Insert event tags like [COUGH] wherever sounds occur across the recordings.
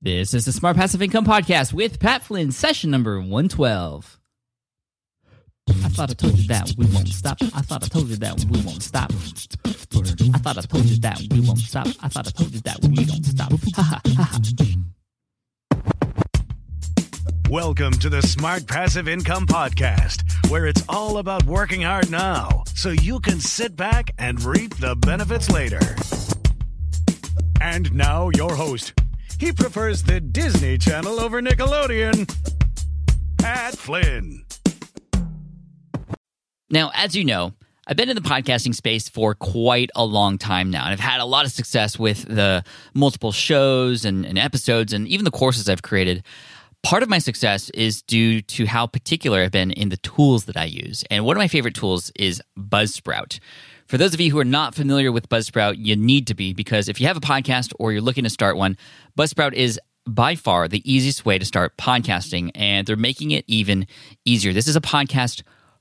This is the Smart Passive Income Podcast with Pat Flynn, session number 112. I thought I told you that we won't stop. I thought I told you that we won't stop. I thought I told you that we won't stop. I thought I told you that we don't stop. Ha ha ha. Welcome to the Smart Passive Income Podcast, where it's all about working hard now so you can sit back and reap the benefits later. And now, your host. He prefers the Disney Channel over Nickelodeon. Pat Flynn. Now, as you know, I've been in the podcasting space for quite a long time now, and I've had a lot of success with the multiple shows and, and episodes and even the courses I've created. Part of my success is due to how particular I've been in the tools that I use. And one of my favorite tools is Buzzsprout. For those of you who are not familiar with Buzzsprout, you need to be because if you have a podcast or you're looking to start one, Buzzsprout is by far the easiest way to start podcasting, and they're making it even easier. This is a podcast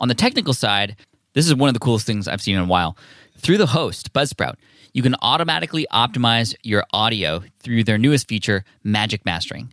On the technical side, this is one of the coolest things I've seen in a while. Through the host, Buzzsprout, you can automatically optimize your audio through their newest feature, Magic Mastering.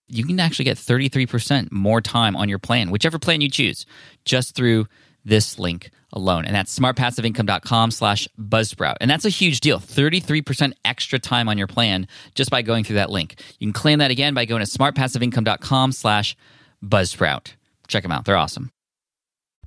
you can actually get 33% more time on your plan, whichever plan you choose, just through this link alone. And that's smartpassiveincome.com slash buzzsprout. And that's a huge deal. 33% extra time on your plan just by going through that link. You can claim that again by going to smartpassiveincome.com slash buzzsprout. Check them out. They're awesome.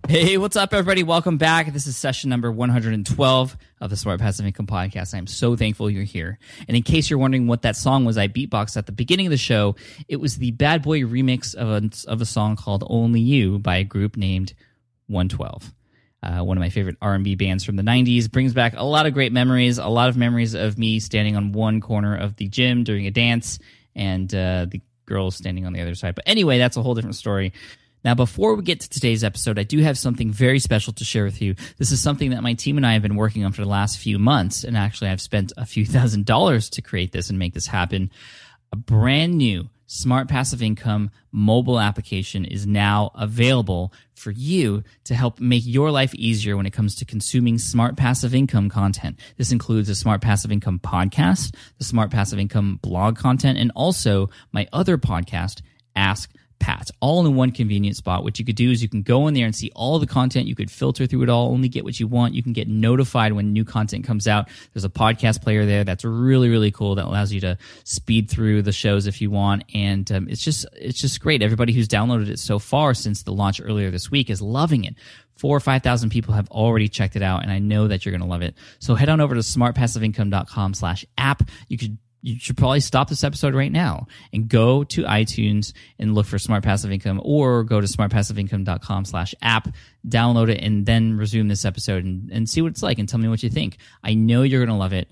Hey, what's up, everybody? Welcome back. This is session number 112 of the Smart Passive Income Podcast. I'm so thankful you're here. And in case you're wondering what that song was I beatboxed at the beginning of the show, it was the Bad Boy remix of a, of a song called Only You by a group named 112. Uh, one of my favorite R&B bands from the 90s brings back a lot of great memories, a lot of memories of me standing on one corner of the gym during a dance and uh, the girls standing on the other side. But anyway, that's a whole different story. Now, before we get to today's episode, I do have something very special to share with you. This is something that my team and I have been working on for the last few months, and actually, I've spent a few [LAUGHS] thousand dollars to create this and make this happen. A brand new Smart Passive Income mobile application is now available for you to help make your life easier when it comes to consuming Smart Passive Income content. This includes the Smart Passive Income podcast, the Smart Passive Income blog content, and also my other podcast, Ask Pat, all in one convenient spot. What you could do is you can go in there and see all the content. You could filter through it all, only get what you want. You can get notified when new content comes out. There's a podcast player there that's really, really cool that allows you to speed through the shows if you want. And um, it's just, it's just great. Everybody who's downloaded it so far since the launch earlier this week is loving it four or five thousand people have already checked it out and i know that you're going to love it so head on over to smartpassiveincome.com slash app you could you should probably stop this episode right now and go to iTunes and look for Smart Passive Income or go to smartpassiveincome.com slash app, download it, and then resume this episode and, and see what it's like and tell me what you think. I know you're going to love it.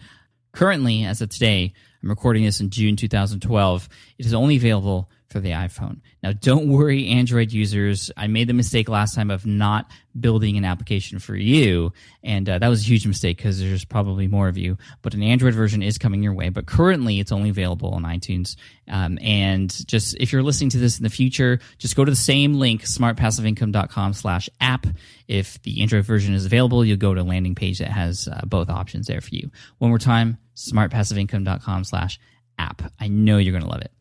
Currently, as of today, I'm recording this in June 2012. It is only available for the iPhone. Now, don't worry, Android users. I made the mistake last time of not building an application for you, and uh, that was a huge mistake because there's probably more of you. But an Android version is coming your way. But currently, it's only available on iTunes. Um, and just if you're listening to this in the future, just go to the same link, smartpassiveincome.com/app. If the Android version is available, you'll go to a landing page that has uh, both options there for you. One more time, smartpassiveincome.com/app. I know you're going to love it.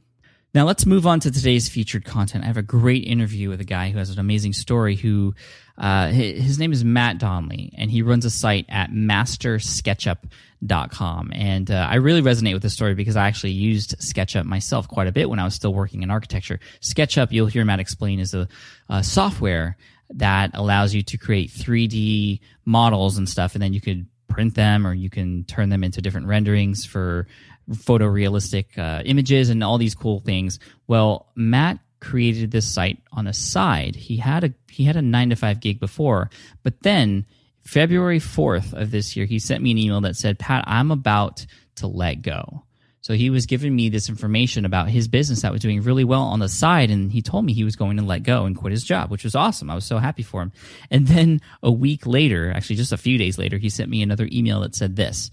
Now let's move on to today's featured content. I have a great interview with a guy who has an amazing story. Who uh, his name is Matt Donley, and he runs a site at mastersketchup.com. And uh, I really resonate with this story because I actually used SketchUp myself quite a bit when I was still working in architecture. SketchUp, you'll hear Matt explain, is a, a software that allows you to create 3D models and stuff, and then you could print them or you can turn them into different renderings for photorealistic uh, images and all these cool things. Well, Matt created this site on the side. He had a he had a nine to five gig before, but then February fourth of this year, he sent me an email that said, "Pat, I'm about to let go." So he was giving me this information about his business that was doing really well on the side, and he told me he was going to let go and quit his job, which was awesome. I was so happy for him. And then a week later, actually just a few days later, he sent me another email that said this: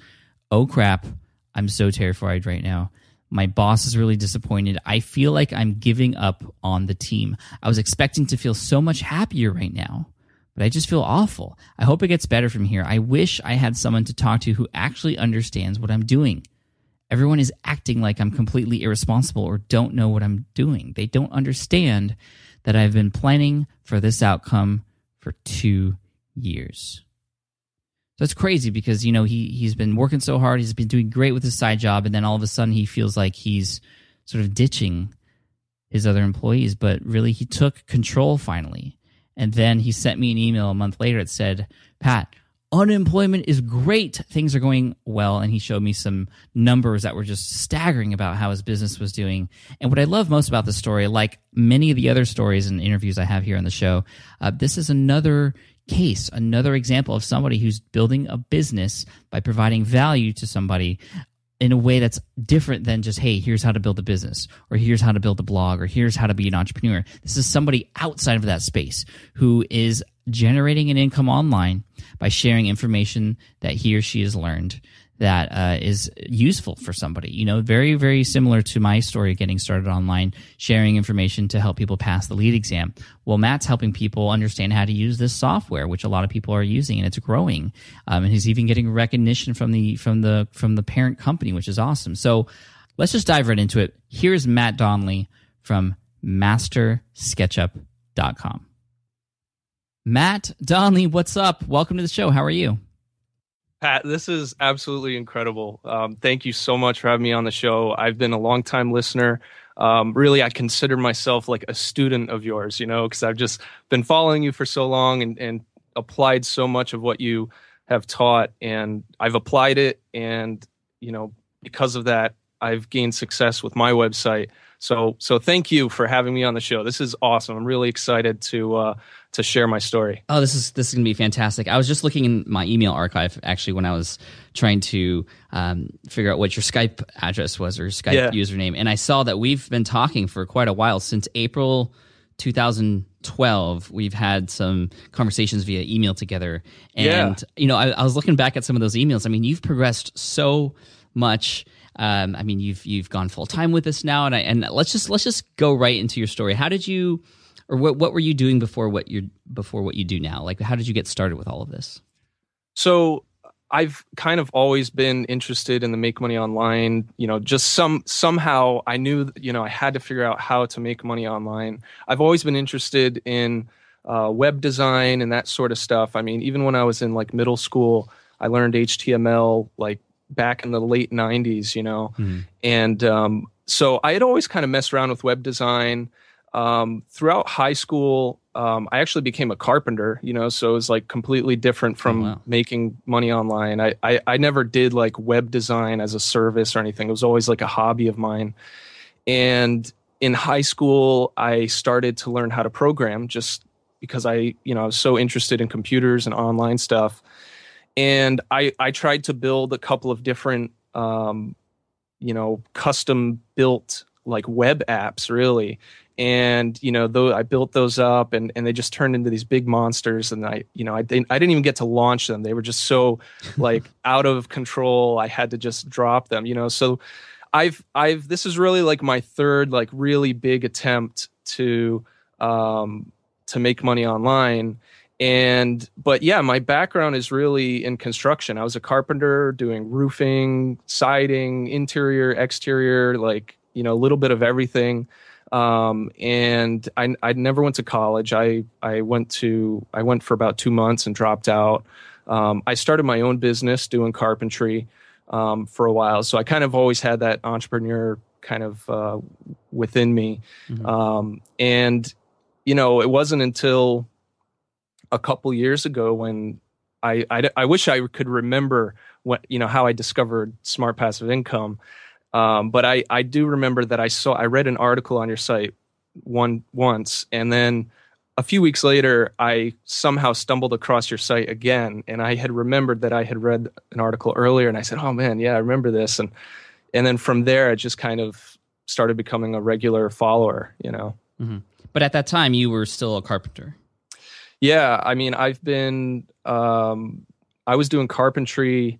"Oh crap, I'm so terrified right now." My boss is really disappointed. I feel like I'm giving up on the team. I was expecting to feel so much happier right now, but I just feel awful. I hope it gets better from here. I wish I had someone to talk to who actually understands what I'm doing. Everyone is acting like I'm completely irresponsible or don't know what I'm doing. They don't understand that I've been planning for this outcome for two years. So it's crazy because you know he he's been working so hard, he's been doing great with his side job, and then all of a sudden he feels like he's sort of ditching his other employees. But really, he took control finally, and then he sent me an email a month later that said, "Pat, unemployment is great. Things are going well. And he showed me some numbers that were just staggering about how his business was doing. And what I love most about the story, like many of the other stories and interviews I have here on the show, uh, this is another case, another example of somebody who's building a business by providing value to somebody in a way that's different than just hey here's how to build a business or here's how to build a blog or here's how to be an entrepreneur. This is somebody outside of that space who is generating an income online by sharing information that he or she has learned that uh, is useful for somebody. You know, very, very similar to my story getting started online, sharing information to help people pass the LEED exam. Well, Matt's helping people understand how to use this software, which a lot of people are using, and it's growing. Um, and he's even getting recognition from the from the from the parent company, which is awesome. So let's just dive right into it. Here's Matt Donley from MasterSketchup.com. Matt Donley, what's up? Welcome to the show. How are you? Pat, this is absolutely incredible. Um, thank you so much for having me on the show. I've been a long time listener. Um, really, I consider myself like a student of yours, you know, because I've just been following you for so long and, and applied so much of what you have taught. And I've applied it. And, you know, because of that, I've gained success with my website. So, so thank you for having me on the show. This is awesome. I'm really excited to uh, to share my story. Oh, this is this is gonna be fantastic. I was just looking in my email archive actually when I was trying to um, figure out what your Skype address was or Skype yeah. username, and I saw that we've been talking for quite a while since April 2012. We've had some conversations via email together, and yeah. you know, I, I was looking back at some of those emails. I mean, you've progressed so much. Um, I mean, you've you've gone full time with us now, and I, and let's just let's just go right into your story. How did you or what what were you doing before what you're before what you do now? Like how did you get started with all of this? So I've kind of always been interested in the make money online. You know, just some somehow I knew you know I had to figure out how to make money online. I've always been interested in uh, web design and that sort of stuff. I mean, even when I was in like middle school, I learned HTML like back in the late '90s. You know, mm-hmm. and um, so I had always kind of messed around with web design um, throughout high school, um, I actually became a carpenter, you know, so it was like completely different from oh, wow. making money online. I, I, I, never did like web design as a service or anything. It was always like a hobby of mine. And in high school, I started to learn how to program just because I, you know, I was so interested in computers and online stuff. And I, I tried to build a couple of different, um, you know, custom built like web apps really. And you know though i built those up and, and they just turned into these big monsters and i you know I didn't, I didn't even get to launch them. They were just so [LAUGHS] like out of control. I had to just drop them you know. So i've i've this is really like my third like really big attempt to um to make money online and but yeah my background is really in construction i was a carpenter doing roofing siding interior exterior like you know a little bit of everything um, and I, I never went to college. I, I went to I went for about two months and dropped out. Um, I started my own business doing carpentry um, for a while, so I kind of always had that entrepreneur kind of uh, within me. Mm-hmm. Um, and you know, it wasn't until a couple years ago when I, I, I wish I could remember what you know how I discovered smart passive income, um, but I I do remember that I saw I read an article on your site one once, and then a few weeks later I somehow stumbled across your site again, and I had remembered that I had read an article earlier, and I said, oh man, yeah, I remember this, and and then from there I just kind of started becoming a regular follower, you know. Mm-hmm. But at that time, you were still a carpenter. Yeah, I mean, I've been um, I was doing carpentry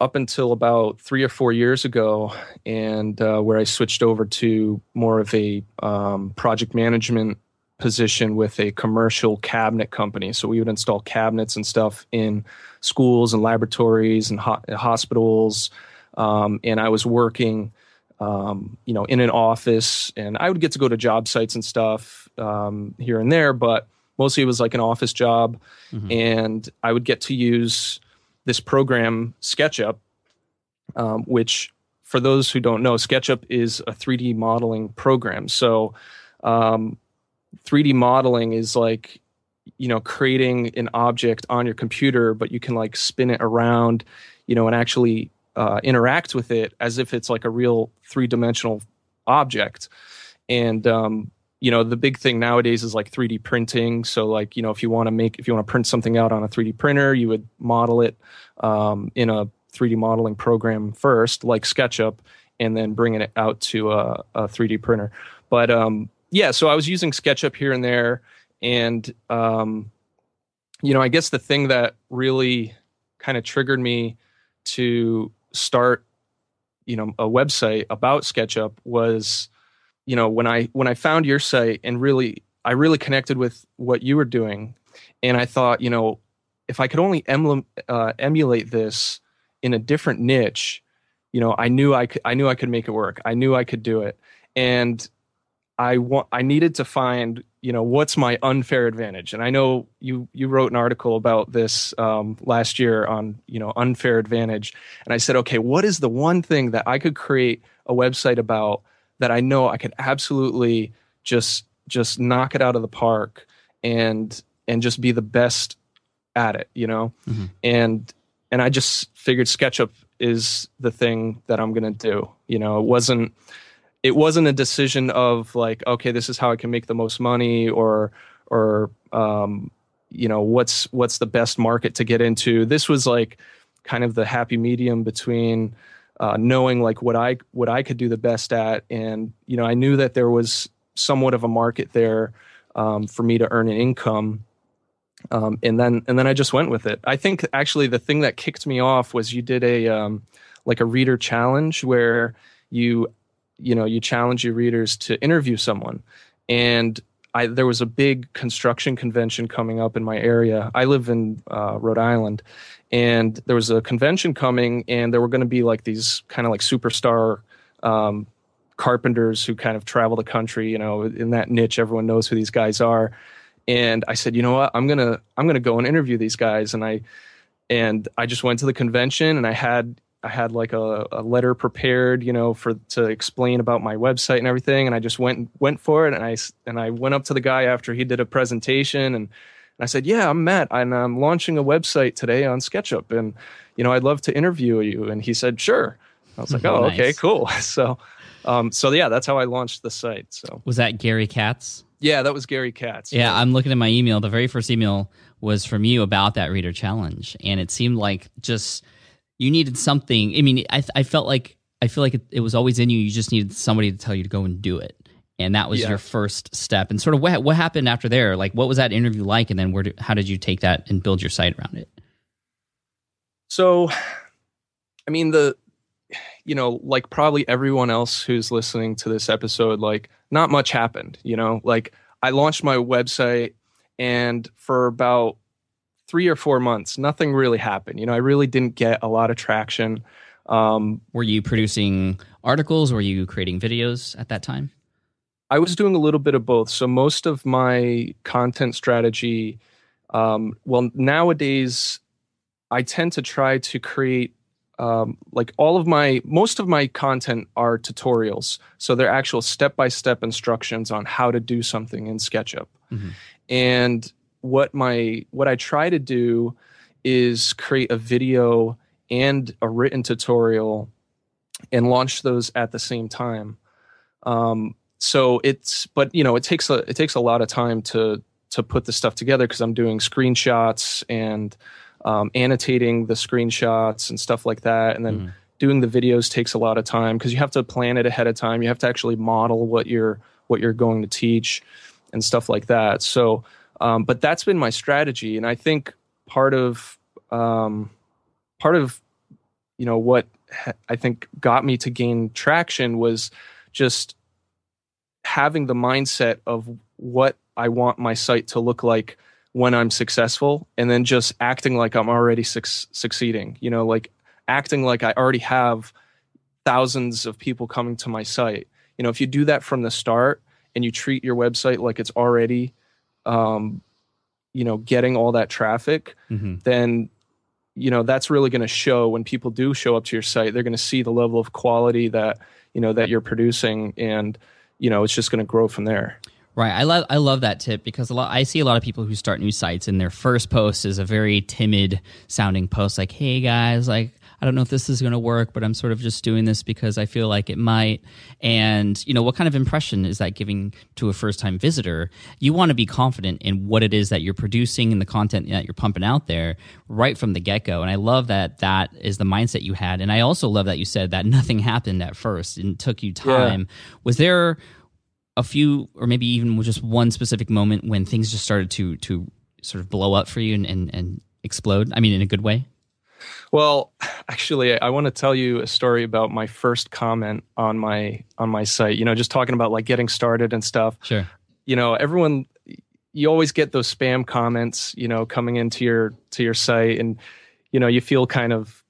up until about three or four years ago, and uh, where I switched over to more of a um, project management position with a commercial cabinet company. So we would install cabinets and stuff in schools and laboratories and ho- hospitals. Um, and I was working, um, you know, in an office, and I would get to go to job sites and stuff um, here and there, but mostly it was like an office job, mm-hmm. and I would get to use this program SketchUp, um, which for those who don't know, SketchUp is a 3D modeling program. So, um, 3D modeling is like you know creating an object on your computer, but you can like spin it around, you know, and actually uh, interact with it as if it's like a real three dimensional object. And um, you know the big thing nowadays is like 3d printing. So like you know if you want to make if you want to print something out on a 3d printer you would model it um, in a 3d modeling program first like sketchup and then bringing it out to a, a 3d printer. But um, yeah so i was using sketchup here and there. And um, you know i guess the thing that really kind of triggered me to start you know a website about sketchup was you know when i when i found your site and really i really connected with what you were doing. And i thought you know if i could only emulate, uh, emulate this in a different niche you know i knew i could i knew i could make it work. I knew i could do it. And i want i needed to find you know what's my unfair advantage and i know you you wrote an article about this um, last year on you know unfair advantage and i said okay what is the one thing that i could create a website about that I know I could absolutely just just knock it out of the park and and just be the best at it, you know? Mm-hmm. And and I just figured SketchUp is the thing that I'm going to do. You know, it wasn't it wasn't a decision of like, okay, this is how I can make the most money or or um, you know, what's what's the best market to get into. This was like kind of the happy medium between uh, knowing like what I what I could do the best at, and you know I knew that there was somewhat of a market there um, for me to earn an income, um, and then and then I just went with it. I think actually the thing that kicked me off was you did a um, like a reader challenge where you you know you challenge your readers to interview someone, and I, there was a big construction convention coming up in my area. I live in uh, Rhode Island, and there was a convention coming, and there were going to be like these kind of like superstar um, carpenters who kind of travel the country. You know, in that niche, everyone knows who these guys are. And I said, you know what, I'm gonna I'm gonna go and interview these guys, and I and I just went to the convention, and I had I had like a, a, letter prepared, you know, for to explain about my website and everything, and I just went went for it, and I and I went up to the guy after he did a presentation, and I said, "Yeah, I'm Matt, and I'm launching a website today on SketchUp, and you know, I'd love to interview you." And he said, "Sure." I was like, [LAUGHS] "Oh, nice. okay, cool." [LAUGHS] So, um, so yeah, that's how I launched the site. So was that Gary Katz? Yeah, that was Gary Katz. Yeah, I'm looking at my email. The very first email was from you about that reader challenge, and it seemed like just you needed something. I mean, I I felt like I feel like it, it was always in you. You just needed somebody to tell you to go and do it and that was yeah. your first step and sort of what, what happened after there like what was that interview like and then where do, how did you take that and build your site around it so i mean the you know like probably everyone else who's listening to this episode like not much happened you know like i launched my website and for about three or four months nothing really happened you know i really didn't get a lot of traction um, were you producing articles were you creating videos at that time I was doing a little bit of both. So most of my content strategy, um, well, nowadays I tend to try to create um, like all of my most of my content are tutorials. So they're actual step by step instructions on how to do something in SketchUp. Mm-hmm. And what my what I try to do is create a video and a written tutorial and launch those at the same time. Um, so it's but you know it takes a it takes a lot of time to to put the stuff together because I'm doing screenshots and um, annotating the screenshots and stuff like that, and then. Mm. Doing the videos takes a lot of time because you have to plan it ahead of time. You have to actually model what you're what you're going to teach and stuff like that. So, um, but that's been my strategy, and I think part of um, part of you know what I think got me to gain traction was just having the mindset of what I want my site to look like when I'm successful and then just acting like I'm already su- succeeding. You know, like acting like I already have thousands of people coming to my site. You know, if you do that from the start and you treat your website like it's already um, you know, getting all that traffic, mm-hmm. then you know that's really going to show when people do show up to your site they're going to see the level of quality that you know that you're producing and you know it's just going to grow from there Right. I love I love that tip because a lot I see a lot of people who start new sites and their first post is a very timid sounding post like, "Hey guys, like I don't know if this is going to work, but I'm sort of just doing this because I feel like it might. And, you know, what kind of impression is that giving to a first time visitor? You want to be confident in what it is that you're producing and the content that you're pumping out there right from the get go. And I love that that is the mindset you had. And I also love that you said that [LAUGHS] nothing happened at first and took you time. Yeah. Was there a few, or maybe even just one specific moment when things just started to, to sort of blow up for you and, and, and explode? I mean, in a good way? Well, actually, I want to tell you a story about my first comment on my on my site. You know, just talking about like getting started and stuff. Sure. You know, everyone you always get those spam comments, you know, coming into your to your site and you know, you feel kind of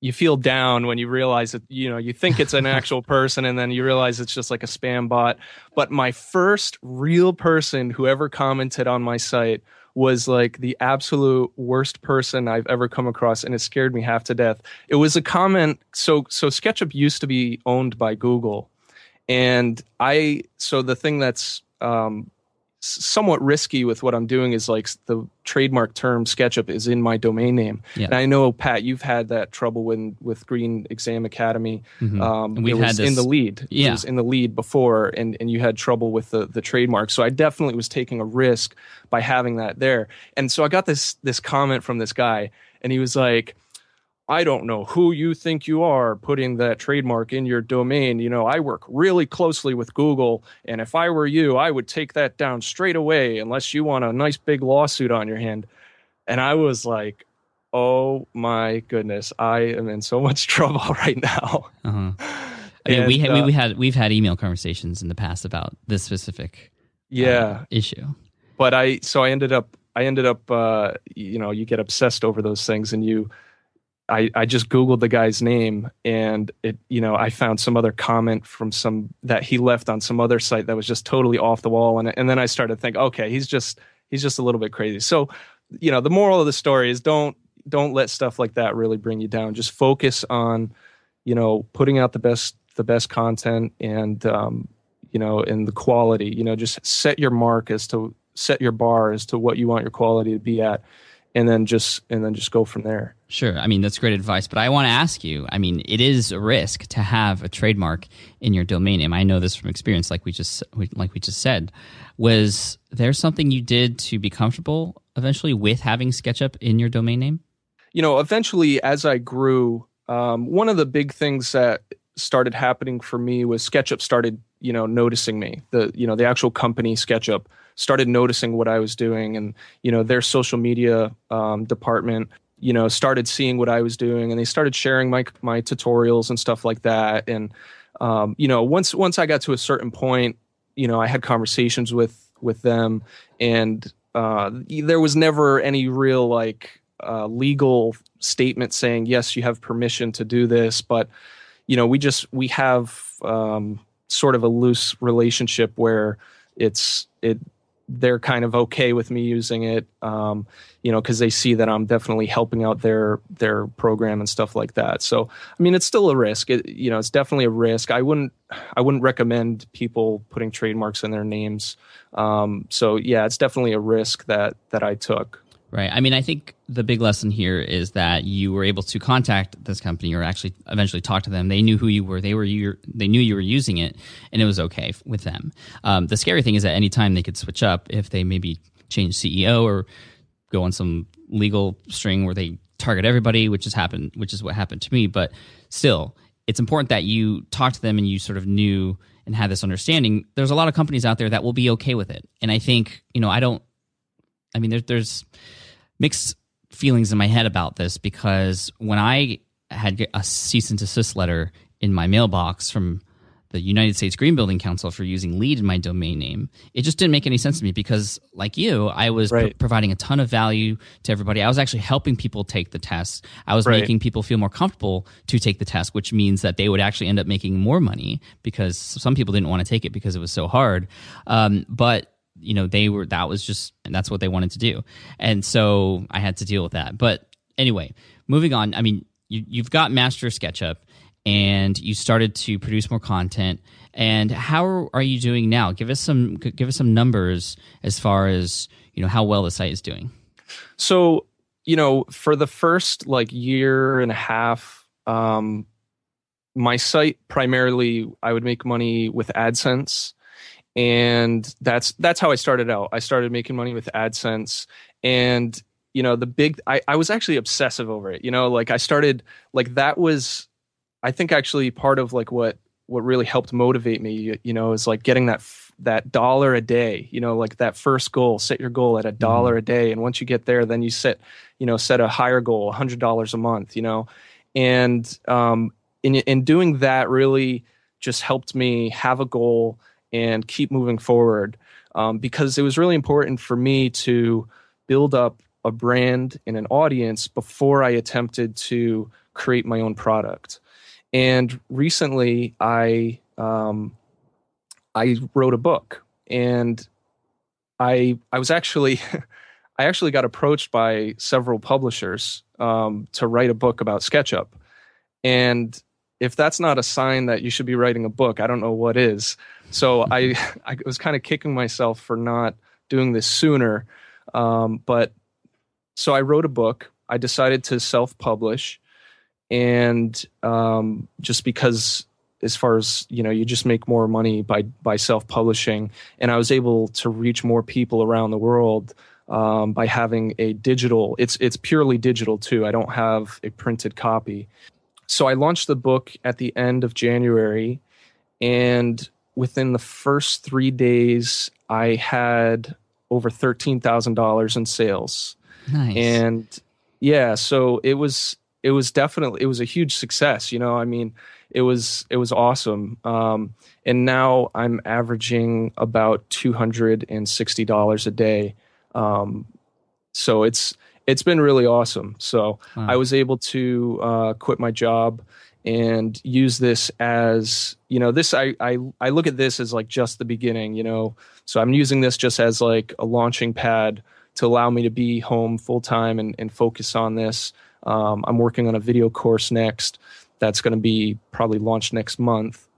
you feel down when you realize that you know you think it's an [LAUGHS] actual person and then you realize it's just like a spam bot but my first real person who ever commented on my site was like the absolute worst person I've ever come across, and it scared me half to death. It was a comment. So so SketchUp used to be owned by Google, and I so the thing that's um, somewhat risky with what I'm doing is like the trademark term SketchUp is in my domain name. Yeah. And I know Pat, you've had that trouble when with Green Exam Academy. Mm-hmm. Um, and we've had this, in the LEED. Yeah. It was in the LEED before, and and you had trouble with the the trademark. So I definitely was taking a risk by having that there. And so I got this this comment from this guy, and he was like I don't know who you think you are putting that trademark in your domain. You know, I work really closely with Google, and if I were you, I would take that down straight away unless you want a nice big lawsuit on your hand. And I was like, oh my goodness, I am in so much [LAUGHS] trouble right now. Uh-huh. [LAUGHS] I mean, and, we, uh, we, we had we've had email conversations in the past about this specific yeah uh, issue. But I so I ended up I ended up uh, you know you get obsessed over those things and you I, I just googled the guy's name and it you know I found some other comment from some that he left on some other site that was just totally off the wall. And and then I started to think okay he's just he's just a little bit crazy. So you know the moral of the story is don't don't let stuff like that really bring you down. Just focus on you know putting out the best the best content and um, you know and the quality you know just set your mark as to set your bar as to what you want your quality to be at and then just and then just go from there. Sure. I mean, that's great advice, but I want to ask you, I mean, it is a risk to have a trademark in your domain name. I know this from experience like we just like we just said. Was there something you did to be comfortable eventually with having SketchUp in your domain name? You know, eventually as I grew, um, one of the big things that started happening for me was SketchUp started, you know, noticing me. The you know, the actual company SketchUp started noticing what I was doing, and you know their social media um, department you know started seeing what I was doing, and they started sharing my my tutorials and stuff like that. And um, you know once once I got to a certain point, you know I had conversations with with them, and uh, there was never any real like uh, legal statement saying yes you have permission to do this, but you know we just we have um, sort of a loose relationship where it's it they're kind of okay with me using it, um, you know, because they see that I'm definitely helping out their their program and stuff like that. So, I mean, it's still a risk. It, you know, it's definitely a risk. I wouldn't I wouldn't recommend people putting trademarks in their names. Um, so, yeah, it's definitely a risk that that I took. Right. I mean, I think the big lesson here is that you were able to contact this company or actually eventually talk to them. They knew who you were. They were you. They knew you were using it, and it was okay with them. Um, the scary thing is that any time they could switch up if they maybe change CEO or go on some legal string where they target everybody, which has happened, which is what happened to me. But still, it's important that you talk to them and you sort of knew and had this understanding. There's a lot of companies out there that will be okay with it, and I think you know I don't. I mean, there, there's mixed feelings in my head about this because when I had a cease and desist letter in my mailbox from the United States Green Building Council for using LEED in my domain name, it just didn't make any sense to me because, like you, I was right. pr- providing a ton of value to everybody. I was actually helping people take the test. I was right. making people feel more comfortable to take the test, which means that they would actually end up making more money because some people didn't want to take it because it was so hard. Um, but you know they were that was just and that's what they wanted to do. And so i had to deal with that. But anyway moving on i mean you, you've got master sketchup and you started to produce more content. And how are you doing now? Give us some give us some numbers as far as you know how well the site is doing. So you know for the first like year and a half um my site primarily i would make money with adsense and that's that's how I started out. I started making money with AdSense, and you know the big. I, I was actually obsessive over it. You know, like I started like that was, I think actually part of like what what really helped motivate me. You, you know, is like getting that that dollar a day. You know, like that first goal. Set your goal at a dollar mm-hmm. a day, and once you get there, then you set you know set a higher goal, a hundred dollars a month. You know, and um, in in doing that really just helped me have a goal and keep moving forward um, because it was really important for me to build up a brand and an audience before I attempted to create my own product. And recently, I um, I wrote a book, and I I was actually [LAUGHS] I actually got approached by several publishers um, to write a book about SketchUp, and if that's not a sign that you should be writing a book, I don't know what is. So I I was kind of kicking myself for not doing this sooner. Um, but so I wrote a book. I decided to self-publish, and um, just because, as far as you know, you just make more money by by self-publishing, and I was able to reach more people around the world um, by having a digital. It's it's purely digital too. I don't have a printed copy. So I launched the book at the end of January, and within the first three days, I had over thirteen thousand dollars in sales. Nice. And yeah, so it was it was definitely it was a huge success. You know, I mean, it was it was awesome. Um, and now I'm averaging about two hundred and sixty dollars a day. Um, so it's it's been really awesome. So wow. I was able to uh, quit my job and use this as you know this I, I i look at this as like just the beginning you know? So i'm using this just as like a launching pad to allow me to be home full time and, and focus on this. Um, i'm working on a video course next that's going to be probably launched next month.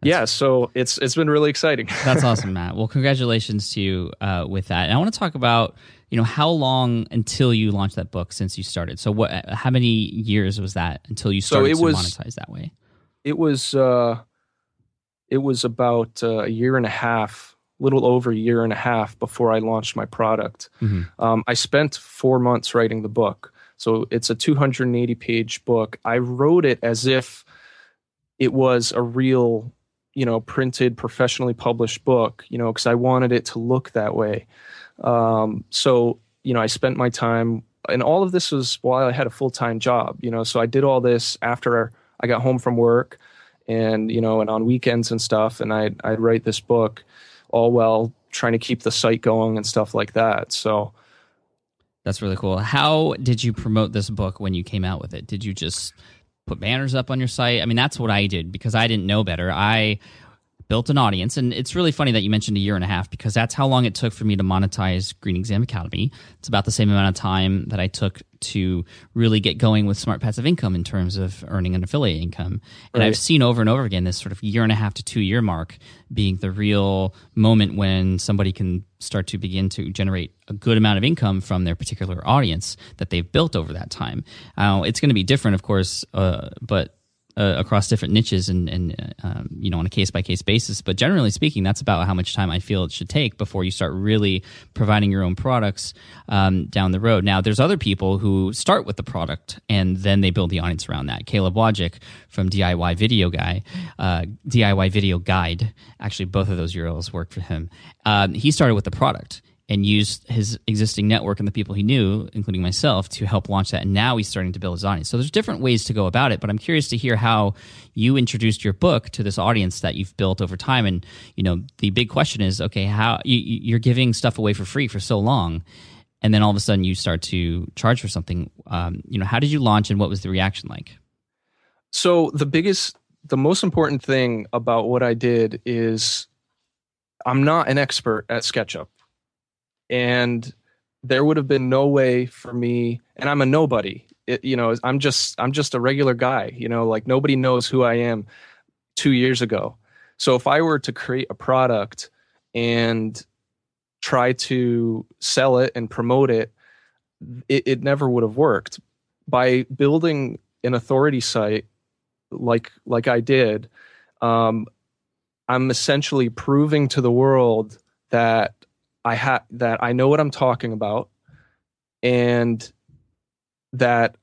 That's yeah so it's it's been really exciting. [LAUGHS] That's awesome matt. Well congratulations to you uh, with that. And i want to talk about you know how long until you launched that book since you started? So what how many years was that until you started so it was, to monetize that way? It was uh it was about uh, a year and a half little over a year and a half before i launched my product. Mm-hmm. um, i spent four months writing the book. So it's a 280 page book. I wrote it as if it was a real you know printed professionally published book you know because i wanted it to look that way um, so, you know, I spent my time, and all of this was while I had a full time job, you know, so I did all this after I got home from work and, you know, and on weekends and stuff. And I'd, I'd write this book all while trying to keep the site going and stuff like that. So, that's really cool. How did you promote this book when you came out with it? Did you just put banners up on your site? I mean, that's what I did because I didn't know better. I built an audience, and it's really funny that you mentioned a year and a half because that's how long it took for me to monetize Green Exam Academy. It's about the same amount of time that I took to really get going with smart passive income in terms of earning an affiliate income. And Right. I've seen over and over again this sort of year and a half to two year mark being the real moment when somebody can start to begin to generate a good amount of income from their particular audience that they've built over that time. Uh, it's going to be different, of course, uh, but uh, across different niches and, and uh, um, you know on a case by case basis. But generally speaking, that's about how much time I feel it should take before you start really providing your own products um, down the road. Now, there's other people who start with the product and then they build the audience around that. Caleb Wojcik from DIY Video Guy, uh, DIY Video Guide. Actually, both of those URLs work for him. Um, he started with the product and used his existing network and the people he knew, including myself, to help launch that. And now he's starting to build his audience. So there's different ways to go about it. But I'm curious to hear how you introduced your book to this audience that you've built over time. And you know, the big question is, okay, how you, you're giving stuff away for free for so long, and then all of a sudden you start to charge for something. Um, you know, how did you launch, and what was the reaction like? So the biggest, the most important thing about what I did is I'm not an expert at SketchUp. And there would have been no way for me, and I'm a nobody. It, you know, I'm just I'm just a regular guy. You know, like nobody knows who I am two years ago. So if I were to create a product and try to sell it and promote it, it, it never would have worked. By building an authority site like like I did, um, I'm essentially proving to the world that I have that I know what I'm talking about, and that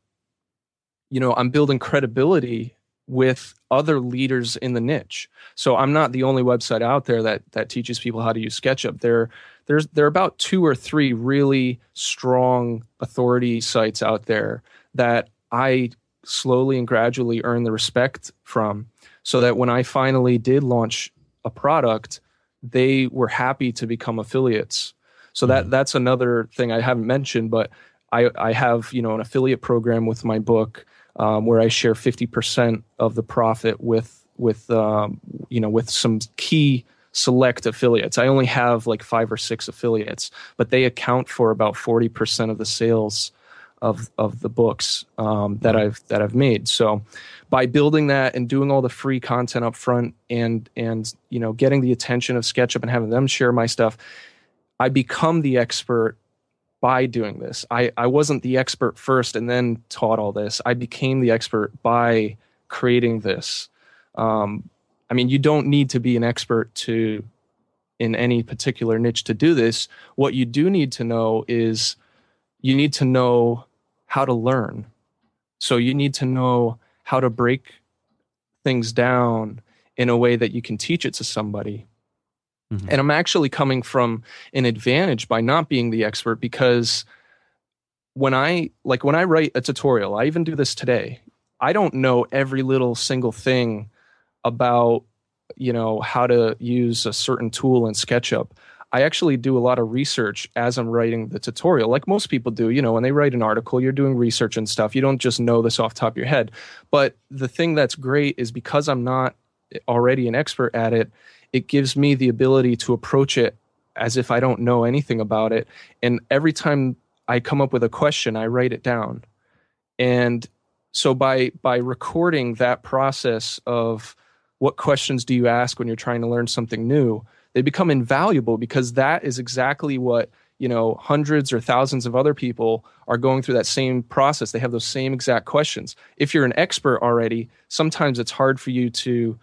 you know I'm building credibility with other leaders in the niche. So I'm not the only website out there that that teaches people how to use SketchUp. There there's there are about two or three really strong authority sites out there that I slowly and gradually earn the respect from so that when I finally did launch a product, they were happy to become affiliates. So that that's another thing I haven't mentioned, but I, I have you know an affiliate program with my book um, where I share fifty percent of the profit with with um, you know with some key select affiliates. I only have like five or six affiliates, but they account for about forty percent of the sales of of the books um, that I've that I've made. So by building that and doing all the free content up front and and you know getting the attention of SketchUp and having them share my stuff, I become the expert by doing this. I, I wasn't the expert first and then taught all this. I became the expert by creating this. Um, I mean, you don't need to be an expert to in any particular niche to do this. What you do need to know is you need to know how to learn. So you need to know how to break things down in a way that you can teach it to somebody. Mhm. And I'm actually coming from an advantage by not being the expert because when I like when I write a tutorial, I even do this today. I don't know every little single thing about you know how to use a certain tool in SketchUp. I actually do a lot of research as I'm writing the tutorial, like most people do. You know, when they write an article, you're doing research and stuff. You don't just know this off top of your head. But the thing that's great is because I'm not already an expert at it, it gives me the ability to approach it as if I don't know anything about it. And every time I come up with a question, I write it down. And so by by recording that process of what questions do you ask when you're trying to learn something new, they become invaluable because that is exactly what you know hundreds or thousands of other people are going through that same process. They have those same exact questions. If you're an expert already sometimes it's hard for you to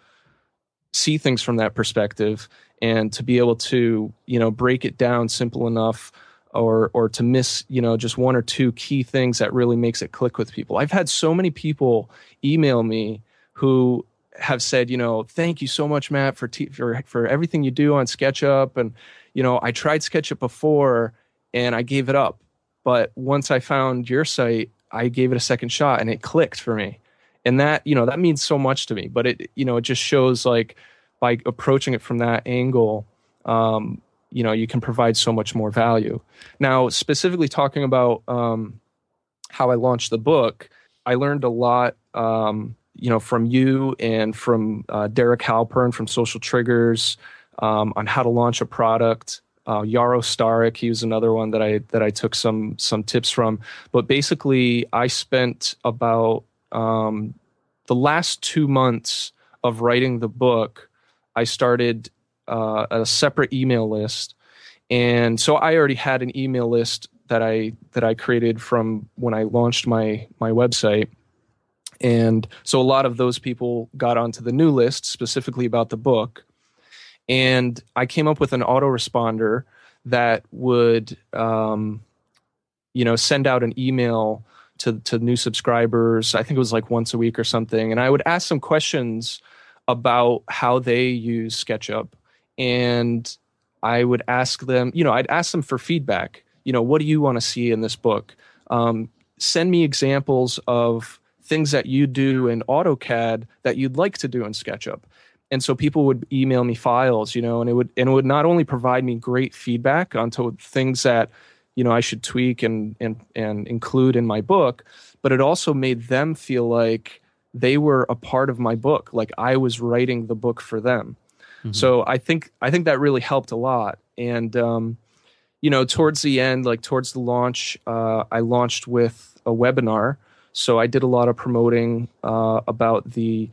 see things from that perspective and to be able to you know break it down simple enough or or to miss you know just one or two key things that really makes it click with people. I've had so many people email me who have said you know thank you so much matt for for for everything you do on sketchup. And you know i tried sketchup before and i gave it up. But once i found your site i gave it a second shot and it clicked for me. And that you know that means so much to me but it you know it just shows like by approaching it from that angle um, you know you can provide so much more value. Now specifically talking about um, how i launched the book i learned a lot um, you know, from you and from uh, Derek Halpern from Social Triggers um, on how to launch a product. Uh, Yaro Starak, he was another one that I that I took some some tips from. But basically, I spent about um, the last two months of writing the book. I started uh, a separate email list, and so I already had an email list that I that I created from when I launched my my website. And so a lot of those people got onto the new list specifically about the book and I came up with an autoresponder that would, um, you know, send out an email to to new subscribers. I think it was like once a week or something, and I would ask some questions about how they use SketchUp, and I would ask them, you know, I'd ask them for feedback. You know, what do you want to see in this book? Um, send me examples of things that you do in AutoCAD that you'd like to do in SketchUp. And so people would email me files you know and it would and it would not only provide me great feedback onto things that you know I should tweak and and and include in my book but it also made them feel like they were a part of my book like I was writing the book for them. Mm-hmm. so I think I think that really helped a lot. And um, you know towards the end like towards the launch uh, I launched with a webinar so I did a lot of promoting uh, about the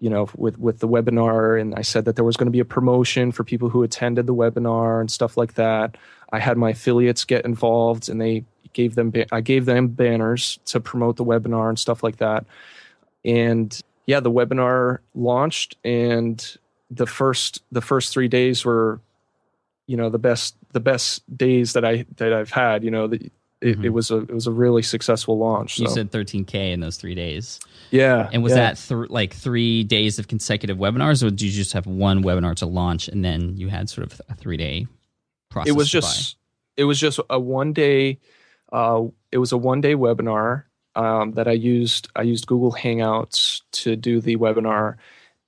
you know with with the webinar and i said that there was going to be a promotion for people who attended the webinar and stuff like that. I had my affiliates get involved and they gave them i gave them banners to promote the webinar and stuff like that. And yeah the webinar launched and the first the first 3 days were you know the best the best days that i that i've had you know the, it, mm-hmm. it, was a it was a really successful launch. So. You said 13k in those three days. Yeah, and was yeah. that th- like three days of consecutive webinars, or did you just have one webinar to launch and then you had sort of a three day process? It was just buy? it was just a one day. Uh, it was a one day webinar um, that I used. I used Google Hangouts to do the webinar.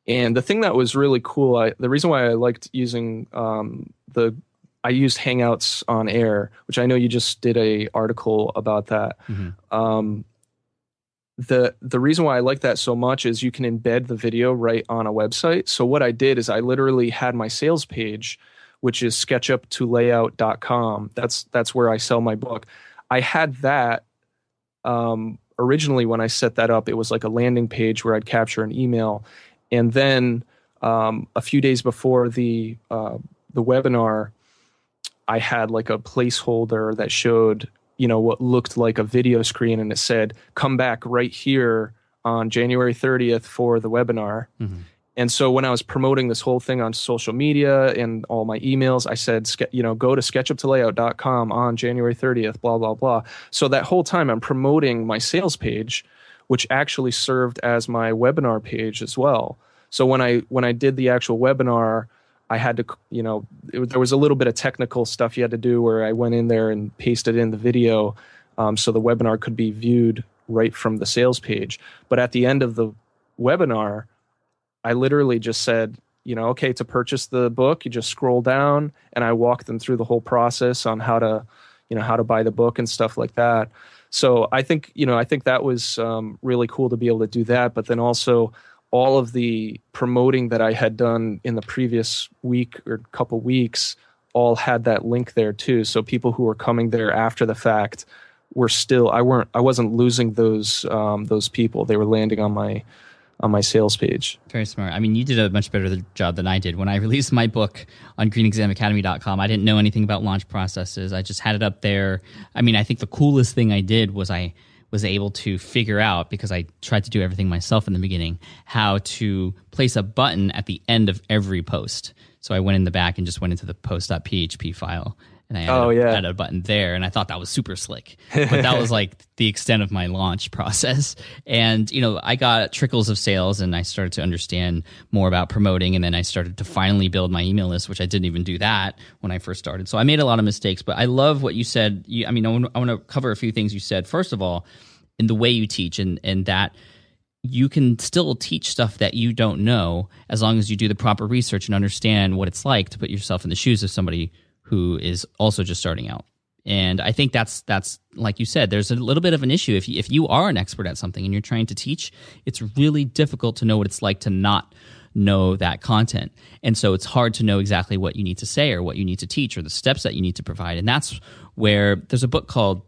And the thing that was really cool, I, the reason why I liked using um, the I used Hangouts on Air, which I know you just did a article about that. Mm-hmm. Um, the the reason why I like that so much is you can embed the video right on a website. So what I did is I literally had my sales page, which is sketchup2layout.com. That's that's where I sell my book. I had that um, originally when I set that up. It was like a landing page where I'd capture an email, and then um, a few days before the uh, the webinar, I had like a placeholder that showed, you know, what looked like a video screen and it said, come back right here on January 30th for the webinar. Mm-hmm. And so when I was promoting this whole thing on social media and all my emails, I said, you know, go to sketchup2layout.com on January 30th, blah, blah, blah. So that whole time I'm promoting my sales page, which actually served as my webinar page as well. So when I when I did the actual webinar, I had to, you know, it, there was a little bit of technical stuff you had to do where I went in there and pasted in the video um, so the webinar could be viewed right from the sales page. But at the end of the webinar, I literally just said, you know, okay, to purchase the book, you just scroll down and I walked them through the whole process on how to, you know, how to buy the book and stuff like that. So I think, you know, I think that was um, really cool to be able to do that. But then also, all of the promoting that I had done in the previous week or couple weeks all had that link there too. So people who were coming there after the fact were still I weren't I wasn't losing those um, those people. They were landing on my on my sales page. Very smart. I mean, you did a much better job than I did. When I [LAUGHS] released my book on greenexamacademy.com, I didn't know anything about launch processes. I just had it up there. I mean, I think the coolest thing I did was I was able to figure out because I tried to do everything myself in the beginning how to place a button at the end of every post. So I went in the back and just went into the post.php file and I added, oh, yeah. added a button there and I thought that was super slick. But that was like [LAUGHS] the extent of my launch process. And, you know, I got trickles of sales and I started to understand more about promoting and then I started to finally build my email list, which I didn't even do that when I first started. So I made a lot of mistakes, but I love what you said. You, I mean, I want, I want to cover a few things you said. First of all, in the way you teach and, and that you can still teach stuff that you don't know as long as you do the proper research and understand what it's like to put yourself in the shoes of somebody who is also just starting out. and I think that's that's like you said. There's a little bit of an issue if you, if you are an expert at something and you're trying to teach. It's really difficult to know what it's like to not know that content, and so it's hard to know exactly what you need to say or what you need to teach or the steps that you need to provide. And that's where there's a book called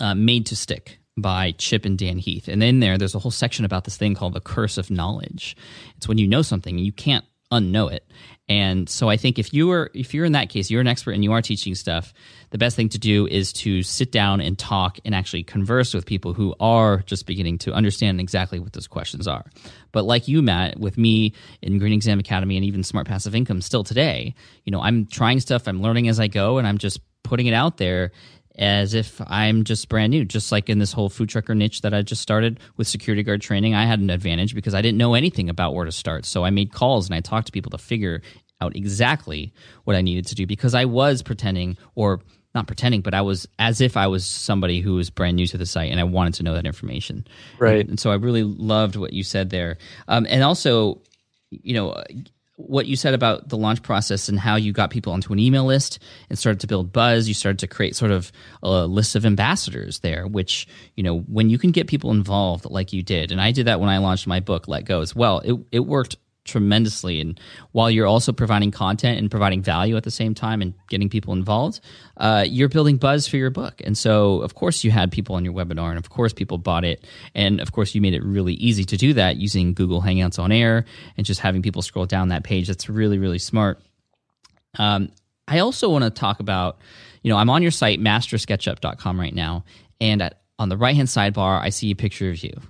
uh, "Made to Stick." By Chip and Dan Heath. And in there, there's a whole section about this thing called the curse of knowledge. It's when you know something and you can't unknow it. And so I think if you are if you're in that case, you're an expert and you are teaching stuff, the best thing to do is to sit down and talk and actually converse with people who are just beginning to understand exactly what those questions are. But like you, Matt, with me in Green Exam Academy and even Smart Passive Income still today, you know, I'm trying stuff, I'm learning as I go, and I'm just putting it out there as if I'm just brand new. Just like in this whole food trucker niche that I just started with security guard training, I had an advantage because I didn't know anything about where to start. So I made calls and I talked to people to figure out exactly what I needed to do because I was pretending or not pretending, but I was as if I was somebody who was brand new to the site and I wanted to know that information. Right. And, and so I really loved what you said there. Um, and also, you know, what you said about the launch process and how you got people onto an email list and started to build buzz. You started to create sort of a list of ambassadors there which you know when you can get people involved like you did and i did that when i launched my book let go as well it, it worked tremendously. And while you're also providing content and providing value at the same time and getting people involved, uh, you're building buzz for your book. And so, of course, you had people on your webinar, and of course, people bought it. And of course, you made it really easy to do that using Google Hangouts on Air and just having people scroll down that page. That's really, really smart. Um, I also want to talk about, you know, I'm on your site, mastersketchup.com right now. And at, on the right hand sidebar, I see a picture of you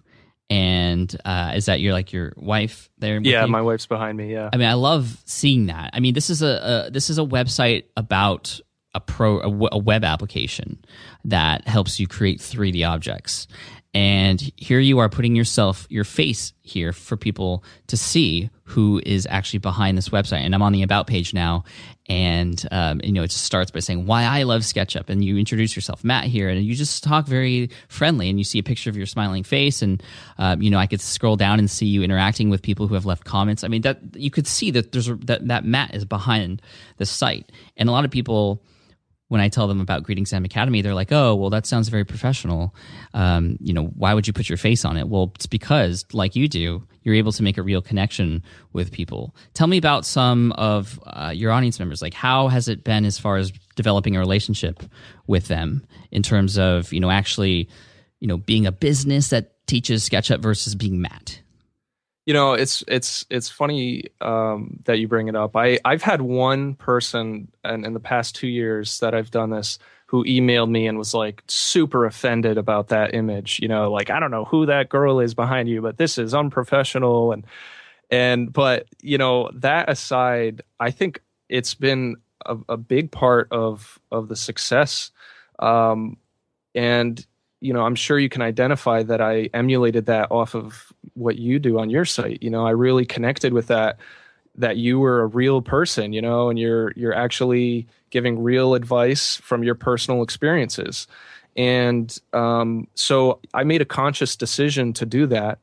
and uh, is that your like your wife there? Yeah, you? my wife's behind me. Yeah. I mean, I love seeing that. I mean, this is a, a this is a website about a pro a, w- a web application that helps you create 3D objects. And here you are putting yourself, your face here for people to see who is actually behind this website. And I'm on the about page now, and um, you know it just starts by saying why I love SketchUp, and you introduce yourself, Matt here, and you just talk very friendly, and you see a picture of your smiling face, and um, you know I could scroll down and see you interacting with people who have left comments. I mean that you could see that there's a, that that Matt is behind the site, and a lot of people when I tell them about Green Exam Academy, they're like, "Oh, well, that sounds very professional. Um, you know, why would you put your face on it?" Well, it's because, like you do, you're able to make a real connection with people. Tell me about some of uh, your audience members. Like, how has it been as far as developing a relationship with them in terms of you know actually, you know, being a business that teaches SketchUp versus being Matt? You know it's it's it's funny um, that you bring it up. I i've had one person and in the past two years that i've done this who emailed me and was like super offended about that image you know like i don't know who that girl is behind you but this is unprofessional and and but you know that aside i think it's been a, a big part of of the success um and you know i'm sure you can identify that i emulated that off of what you do on your site. You know i really connected with that that you were a real person you know and you're you're actually giving real advice from your personal experiences. And um, so i made a conscious decision to do that.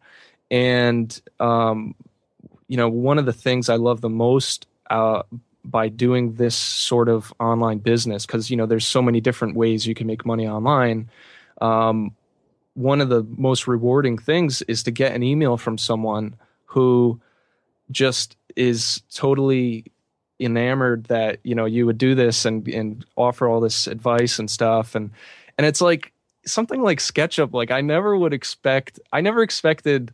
And um, you know one of the things i love the most uh, by doing this sort of online business because you know there's so many different ways you can make money online um, one of the most rewarding things is to get an email from someone who just is totally enamored that you know you would do this and and offer all this advice and stuff. And and it's like something like SketchUp like I never would expect I never expected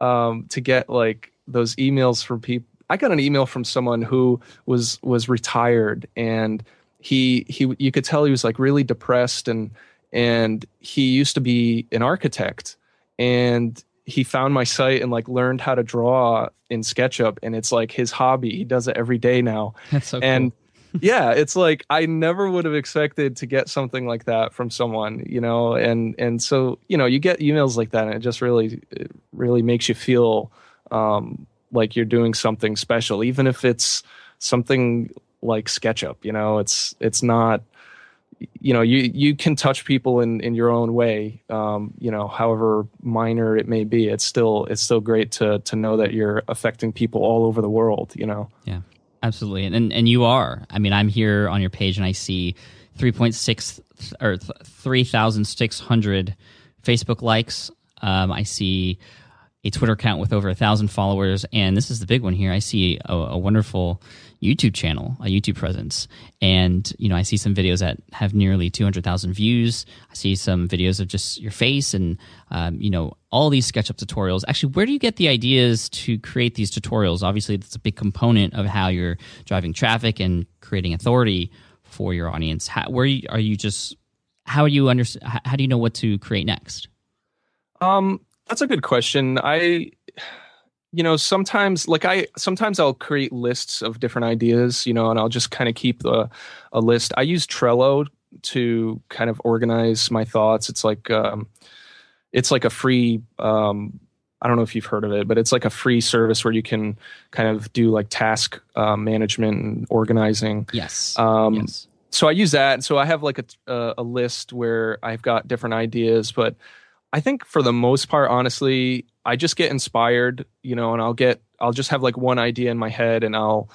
um to get like those emails from people I got an email from someone who was was retired and he he you could tell he was like really depressed and and he used to be an architect and he found my site and like learned how to draw in SketchUp and it's like his hobby. He does it every day now. [LAUGHS] That's so and cool. [LAUGHS] yeah, it's like I never would have expected to get something like that from someone, you know, and and so, you know, you get emails like that and it just really it really makes you feel um like you're doing something special even if it's something like SketchUp, you know, it's it's not you know you you can touch people in in your own way um, you know however minor it may be it's still it's still great to to know that you're affecting people all over the world you know Yeah, absolutely. And, and and you are. I mean, I'm here on your page and I see 3.6 or 3,600 Facebook likes. Um, I see a Twitter account with over a thousand followers, and this is the big one here. I see a, a, wonderful YouTube channel, a YouTube presence, and you know I see some videos that have nearly two hundred thousand views. I see some videos of just your face, and um, you know all these SketchUp tutorials. Actually, where do you get the ideas to create these tutorials? Obviously, that's a big component of how you're driving traffic and creating authority for your audience. How, where are you just? How are you under? How do you know what to create next? Um, that's a good question. I you know sometimes like i sometimes i'll create lists of different ideas you know and i'll just kind of keep the, a list. I use trello to kind of organize my thoughts. It's like um it's like a free um i don't know if you've heard of it but it's like a free service where you can kind of do like task uh, management and organizing. Yes. Um yes. so i use that. So i have like a, a list where i've got different ideas but I think for the most part, honestly, I just get inspired, you know, and I'll get, I'll just have like one idea in my head and I'll,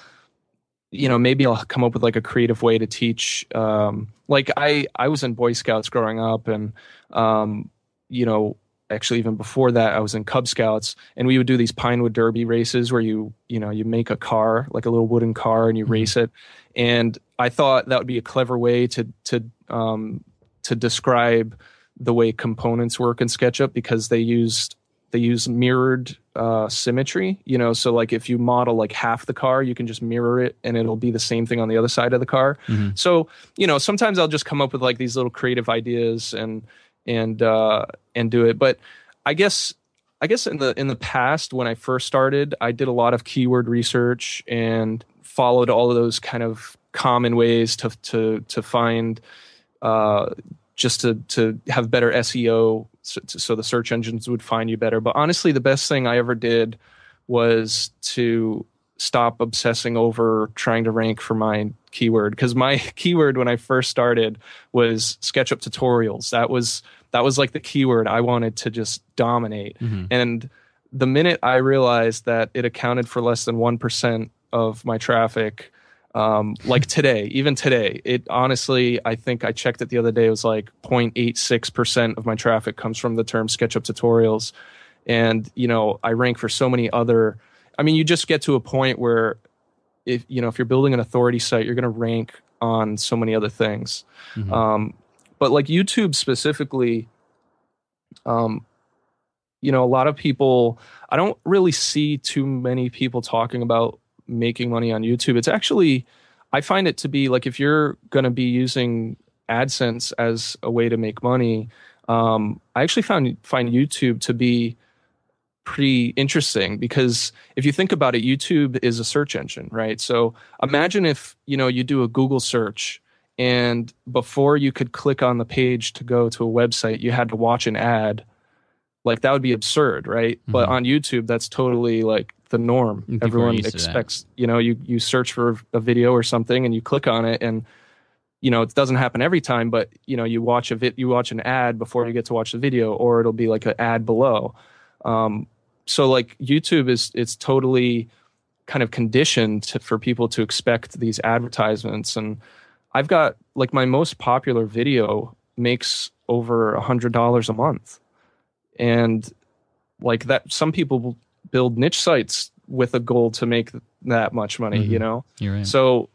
you know, maybe I'll come up with like a creative way to teach. Um, like I, I was in Boy Scouts growing up and, um, you know, actually even before that, I was in Cub Scouts and we would do these Pinewood Derby races where you, you know, you make a car, like a little wooden car and you mm-hmm. race it. And I thought that would be a clever way to, to, um, to describe, the way components work in SketchUp because they used they use mirrored uh, symmetry. You know, so like if you model like half the car, you can just mirror it, and it'll be the same thing on the other side of the car. Mm-hmm. So you know, sometimes I'll just come up with like these little creative ideas and and uh, and do it. But I guess I guess in the in the past when I first started, I did a lot of keyword research and followed all of those kind of common ways to to to find uh, just to to have better SEO so, so, the search engines would find you better. But honestly, the best thing I ever did was to stop obsessing over trying to rank for my keyword because my [LAUGHS] keyword when I first started was SketchUp tutorials. That was that was like the keyword I wanted to just dominate. Mm-hmm. And the minute I realized that it accounted for less than 1% of my traffic, um, like today, even today, it honestly, I think I checked it the other day. It was like 0.86% of my traffic comes from the term SketchUp tutorials. And, you know, I rank for so many other, I mean, you just get to a point where if, you know, if you're building an authority site, you're going to rank on so many other things. Mm-hmm. Um, but like YouTube specifically, um, you know, a lot of people, I don't really see too many people talking about making money on YouTube. It's actually, I find it to be like if you're going to be using AdSense as a way to make money, um, I actually found find YouTube to be pretty interesting because if you think about it, YouTube is a search engine, right? So imagine if you know you do a Google search and before you could click on the page to go to a website, you had to watch an ad. Like that would be absurd, right? Mm-hmm. But on YouTube, that's totally like the norm. People Everyone expects, you know, you you search for a video or something and you click on it and you know, it doesn't happen every time, but you know, you watch a vid, you watch an ad before you get to watch the video or it'll be like an ad below. Um, so like YouTube is it's totally kind of conditioned to, for people to expect these advertisements and I've got like my most popular video makes over a hundred dollars a month and like that some people build niche sites with a goal to make that much money, mm-hmm. you know? Right. So,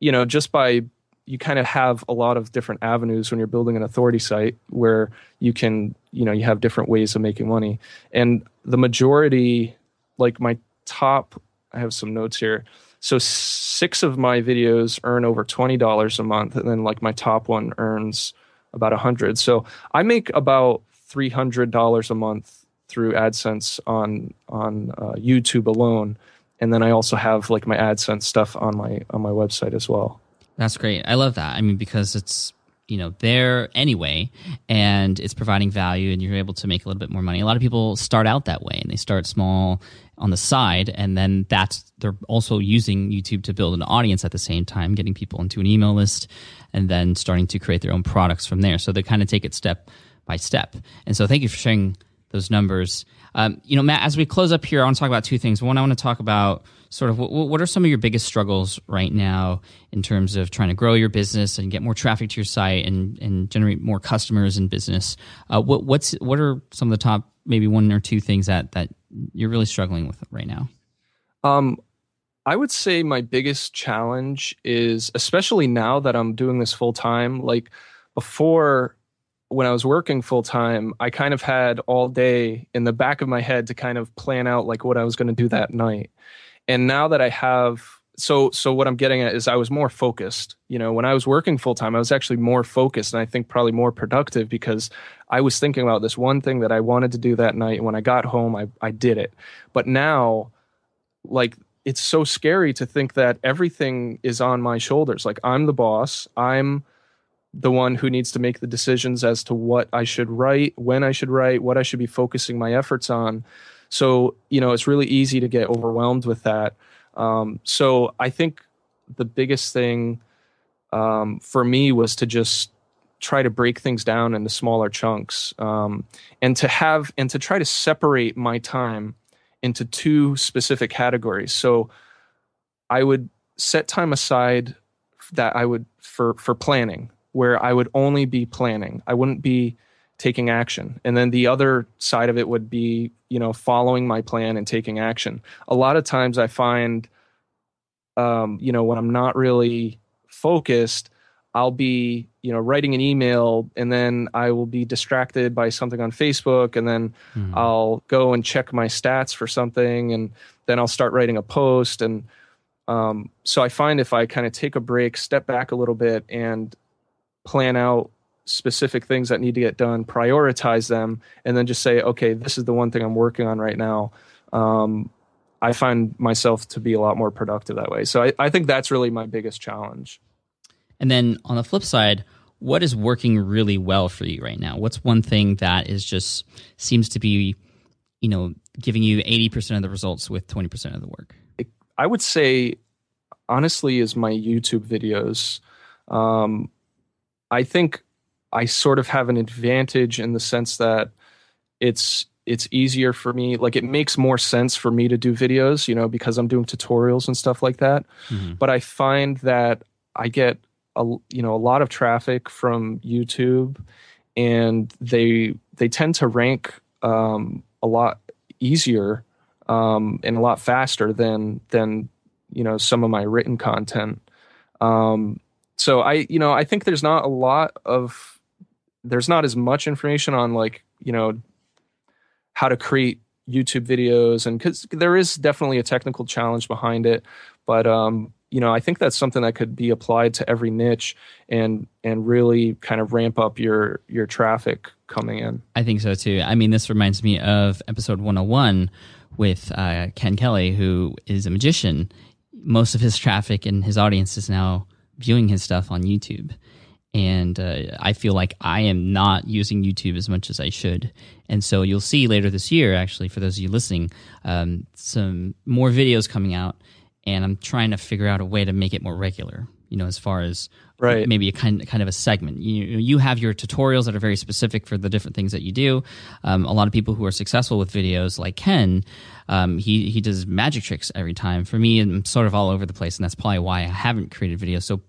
you know, just by you kind of have a lot of different avenues when you're building an authority site where you can, you know, you have different ways of making money. And the majority, like my top, I have some notes here. So six of my videos earn over twenty dollars a month, and then like my top one earns about a hundred. So I make about three hundred dollars a month through AdSense on on uh, YouTube alone, and then I also have like my AdSense stuff on my on my website as well. That's great. I love that. I mean, because it's you know there anyway, and it's providing value, and you're able to make a little bit more money. A lot of people start out that way, and they start small on the side, and then that's they're also using YouTube to build an audience at the same time, getting people into an email list, and then starting to create their own products from there. So they kind of take it step by step. And so, thank you for sharing those numbers. Um, you know, Matt, as we close up here, I want to talk about two things. One, I want to talk about sort of what, what are some of your biggest struggles right now in terms of trying to grow your business and get more traffic to your site and, and generate more customers in business. Uh, what what's what are some of the top maybe one or two things that that you're really struggling with right now? Um, I would say my biggest challenge is, especially now that I'm doing this full time, like before when I was working full time, I kind of had all day in the back of my head to kind of plan out like what I was going to do that night. And now that I have so so what I'm getting at is I was more focused. You know, when I was working full time, I was actually more focused and I think probably more productive because I was thinking about this one thing that I wanted to do that night. And when I got home, I I did it. But now like it's so scary to think that everything is on my shoulders. Like I'm the boss. I'm the one who needs to make the decisions as to what I should write, when I should write, what I should be focusing my efforts on. So, you know, it's really easy to get overwhelmed with that. Um, so I think the biggest thing um, for me was to just try to break things down into smaller chunks um, and to have and to try to separate my time into two specific categories. So I would set time aside that I would for for planning where I would only be planning. I wouldn't be taking action. And then the other side of it would be, you know, following my plan and taking action. A lot of times I find um, you know, when I'm not really focused, I'll be, you know, writing an email and then I will be distracted by something on Facebook and then mm-hmm. I'll go and check my stats for something and then I'll start writing a post and um, so I find if I kind of take a break, step back a little bit and plan out specific things that need to get done, prioritize them, and then just say, okay, this is the one thing I'm working on right now. Um, I find myself to be a lot more productive that way. So I, I think that's really my biggest challenge. And then on the flip side, what is working really well for you right now? What's one thing that is just seems to be, you know, giving you 80% of the results with 20% of the work? I would say, honestly, is my YouTube videos. Um, I think I sort of have an advantage in the sense that it's it's easier for me like it makes more sense for me to do videos you know because i'm doing tutorials and stuff like that mm-hmm. but i find that i get a you know a lot of traffic from youtube and they they tend to rank um, a lot easier um, and a lot faster than than you know some of my written content um, so i you know i think there's not a lot of there's not as much information on like you know how to create YouTube videos, and because there is definitely a technical challenge behind it, but um, you know, I think that's something that could be applied to every niche and and really kind of ramp up your your traffic coming in. I think so too. I mean, this reminds me of episode 101 with uh, Ken Kelly, who is a magician. Most of his traffic and his audience is now viewing his stuff on YouTube and uh, I feel like I am not using YouTube as much as I should. And so you'll see later this year, actually, for those of you listening, um, some more videos coming out, and I'm trying to figure out a way to make it more regular. You know, as far as right. maybe a kind kind of a segment. You you have your tutorials that are very specific for the different things that you do. Um, a lot of people who are successful with videos, like Ken, um, he he does magic tricks every time. For me, I'm sort of all over the place, and that's probably why I haven't created videos. So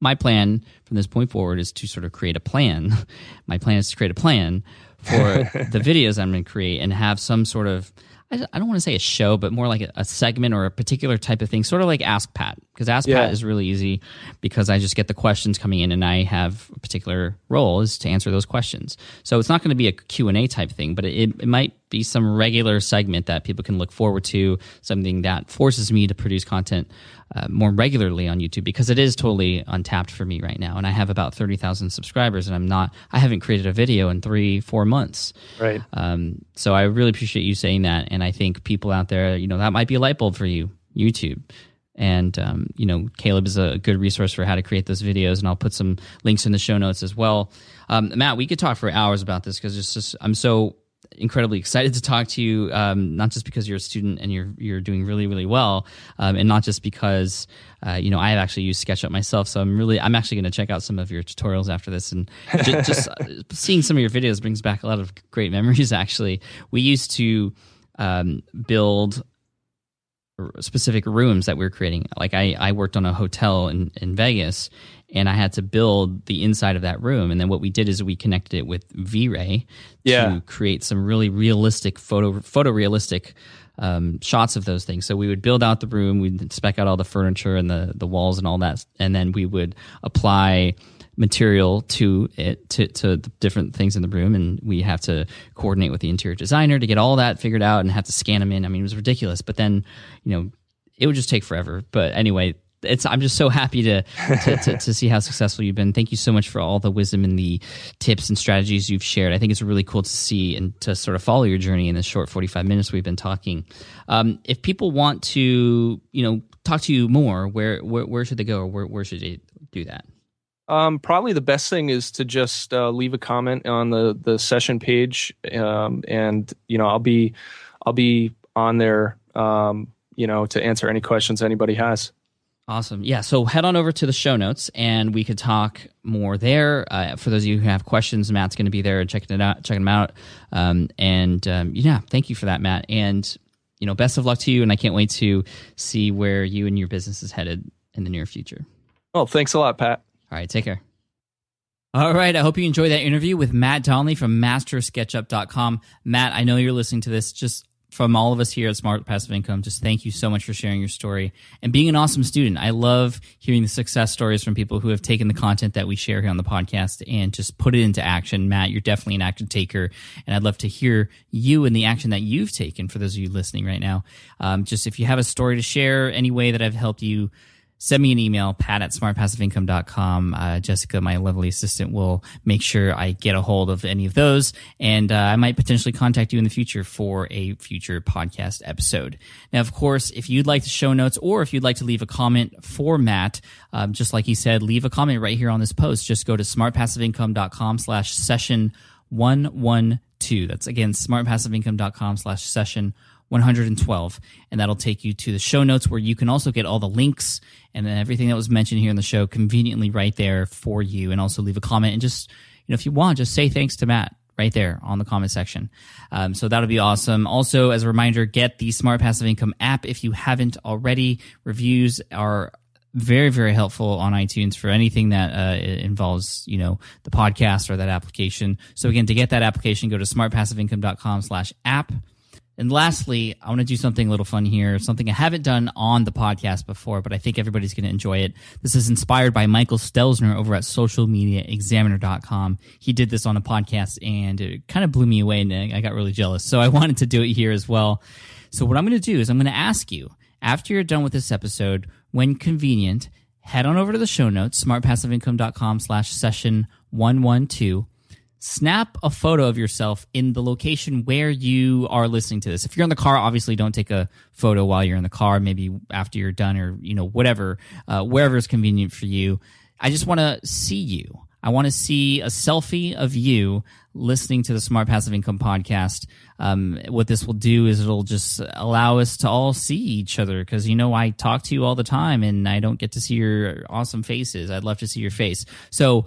my plan from this point forward is to sort of create a plan. [LAUGHS] my plan is to create a plan for [LAUGHS] the videos I'm going to create and have some sort of I, don't want to say a show, but more like a, a, segment or a particular type of thing, sort of like Ask Pat. Because Ask yeah. Pat is really easy because I just get the questions coming in and I have a particular role is to answer those questions. So it's not going to be a Q&A type thing, but it, it might be some regular segment that people can look forward to, something that forces me to produce content uh, more regularly on YouTube because it is totally untapped for me right now. And I have about 30,000 subscribers and I'm not, I haven't created a video in three, four months. Right. Um, so I really appreciate you saying that. And I think people out there, you know, that might be a light bulb for you, YouTube. And, um, you know, Caleb is a good resource for how to create those videos. And I'll put some links in the show notes as well. Um, Matt, we could talk for hours about this because it's just, I'm so incredibly excited to talk to you, um, not just because you're a student and you're you're doing really really well, um, and not just because uh, you know I have actually used SketchUp myself. So I'm really I'm actually going to check out some of your tutorials after this, and just, [LAUGHS] just uh, seeing some of your videos brings back a lot of great memories. [LAUGHS] Actually, we used to um, build specific rooms that we are creating. Like I, I worked on a hotel in, in Vegas and I had to build the inside of that room. And then what we did is we connected it with V-Ray Yeah. to create some really realistic photo photorealistic um, shots of those things. So we would build out the room, we'd spec out all the furniture and the the walls and all that, and then we would apply material to it to, to the different things in the room and we have to coordinate with the interior designer to get all that figured out and have to scan them in i mean it was ridiculous but then you know it would just take forever but anyway it's i'm just so happy to to, to to see how successful you've been. Thank you so much for all the wisdom and the tips and strategies you've shared. I think it's really cool to see and to sort of follow your journey in the short 45 minutes we've been talking. Um, if people want to you know talk to you more where where, where should they go or where, where should they do that? Um, probably the best thing is to just uh, leave a comment on the the session page, um, and you know I'll be I'll be on there, um, you know, to answer any questions anybody has. Awesome. Yeah. So head on over to the show notes and we could talk more there. Uh, for those of you who have questions, Matt's going to be there checking it out, checking them out. Um, and um, yeah, thank you for that, Matt. And you know, best of luck to you. And I can't wait to see where you and your business is headed in the near future. Oh, thanks a lot, Pat. All right. Take care. All right. I hope you enjoyed that interview with Matt Donley from mastersketchup.com. Matt, I know you're listening to this just from all of us here at Smart Passive Income. Just thank you so much for sharing your story and being an awesome student. I love hearing the success stories from people who have taken the content that we share here on the podcast and just put it into action. Matt, you're definitely an action taker. And I'd love to hear you and the action that you've taken for those of you listening right now. Um, just if you have a story to share, any way that I've helped you send me an email, pat at smartpassiveincome.com. Uh, Jessica, my lovely assistant, will make sure I get a hold of any of those. And uh, I might potentially contact you in the future for a future podcast episode. Now, of course, if you'd like the show notes or if you'd like to leave a comment for Matt, um, just like he said, leave a comment right here on this post. Just go to smartpassiveincome.com slash session 112. That's again, smartpassiveincome.com slash session 112 and that'll take you to the show notes where you can also get all the links and everything that was mentioned here in the show conveniently right there for you. And also leave a comment and just you know if you want just say thanks to matt right there on the comment section. Um, so that'll be awesome. Also as a reminder get the smart passive income app if you haven't already. Reviews are very very helpful on itunes for anything that uh, involves you know the podcast or that application. So again to get that application go to smartpassiveincome.com slash app and lastly, I want to do something a little fun here, something I haven't done on the podcast before, but I think everybody's going to enjoy it. This is inspired by Michael Stelzner over at socialmediaexaminer.com. He did this on a podcast and it kind of blew me away and I got really jealous. So I [LAUGHS] wanted to do it here as well. So what I'm going to do is I'm going to ask you after you're done with this episode, when convenient, head on over to the show notes, smartpassiveincome.com slash session 112 snap a photo of yourself in the location where you are listening to this. If you're in the car, obviously don't take a photo while you're in the car, maybe after you're done or, you know, whatever, uh, wherever is convenient for you. I just want to see you. I want to see a selfie of you listening to the Smart Passive Income podcast. Um, what this will do is it'll just allow us to all see each other because, you know, I talk to you all the time and I don't get to see your awesome faces. I'd love to see your face. So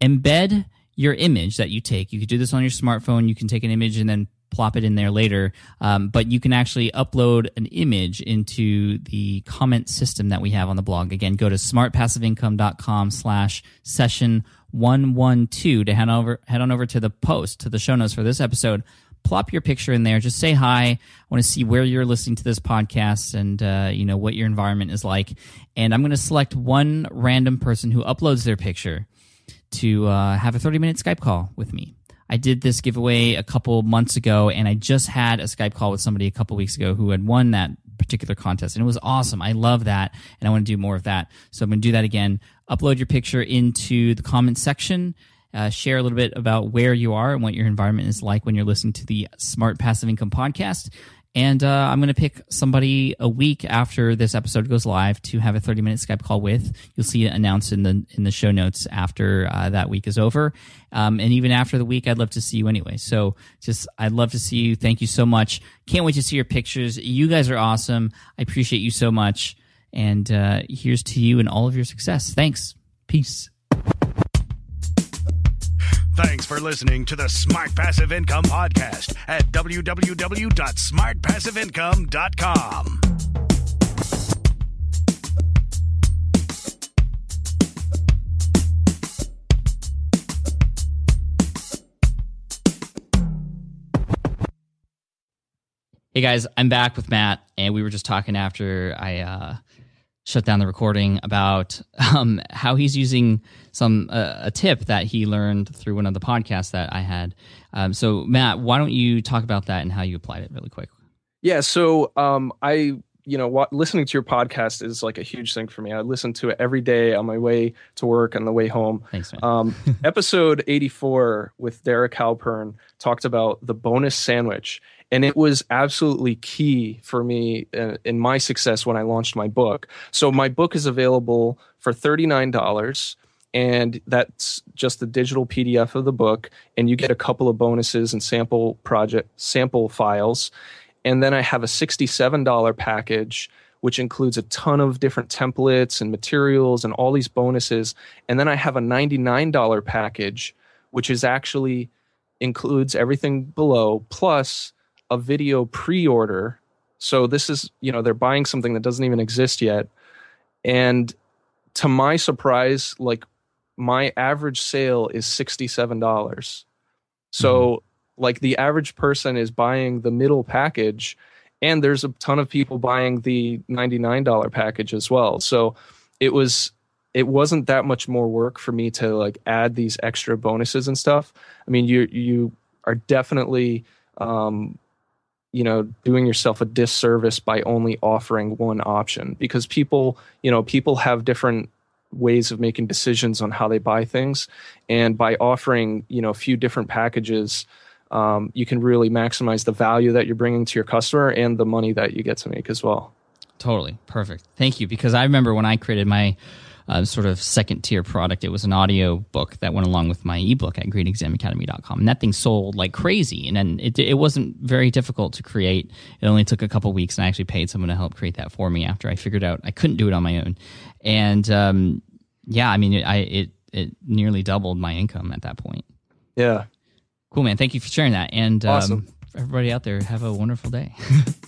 embed your image that you take. You could do this on your smartphone. You can take an image and then plop it in there later. Um, but you can actually upload an image into the comment system that we have on the blog. Again, go to smartpassiveincome.com slash session 112 to head over, head on over to the post, to the show notes for this episode. Plop your picture in there. Just say hi. I want to see where you're listening to this podcast and, uh, you know, what your environment is like. And I'm going to select one random person who uploads their picture to uh, have a 30 minute Skype call with me. I did this giveaway a couple months ago, and I just had a Skype call with somebody a couple weeks ago who had won that particular contest, and it was awesome. I love that, and I want to do more of that. So I'm going to do that again. Upload your picture into the comment section. Uh, share a little bit about where you are and what your environment is like when you're listening to the Smart Passive Income podcast. And uh, I'm going to pick somebody a week after this episode goes live to have a 30 minute Skype call with. You'll see it announced in the in the show notes after uh, that week is over. Um, and even after the week, I'd love to see you anyway. So just I'd love to see you. Thank you so much. Can't wait to see your pictures. You guys are awesome. I appreciate you so much. And uh, here's to you and all of your success. Thanks. Peace. Thanks for listening to the Smart Passive Income Podcast at www.smartpassiveincome.com. Hey guys, I'm back with Matt, and we were just talking after I uh, shut down the recording about [LAUGHS] um, how he's using some uh, a tip that he learned through one of the podcasts that I had. Um, so, Matt, why don't you talk about that and how you applied it really quick? Yeah. So, um, I you know what listening to your podcast is like a huge thing for me. I listen to it every day on my way to work and the way home. Thanks, man. um, [LAUGHS] episode 84 with derek halpern talked about the bonus sandwich and it was absolutely key for me in, in my success when i launched my book. So my book is available for $39 and that's just the digital pdf of the book and you get a couple of bonuses and sample project sample files and then I have a $67 package, which includes a ton of different templates and materials and all these bonuses. And then I have a $99 package, which is actually includes everything below plus a video pre-order. So this is, you know, they're buying something that doesn't even exist yet. And to my surprise, like my average sale is $67. So like the average person is buying the middle package and there's a ton of people buying the $99 package as well. So it was it wasn't that much more work for me to like add these extra bonuses and stuff. I mean you you are definitely um you know doing yourself a disservice by only offering one option because people you know people have different ways of making decisions on how they buy things. And by offering you know a few different packages um, you can really maximize the value that you're bringing to your customer and the money that you get to make as well. Totally perfect. Thank you. Because I remember when I created my uh, sort of second tier product, it was an audio book that went along with my ebook at greenexamacademy.com. And that thing sold like crazy. And then it, it wasn't very difficult to create. It only took a couple weeks, and I actually paid someone to help create that for me after I figured out I couldn't do it on my own. And um, yeah, I mean, it, I, it, it nearly doubled my income at that point. Yeah. Cool, man. Thank you for sharing that. And Awesome. um, everybody out there, have a wonderful day. [LAUGHS]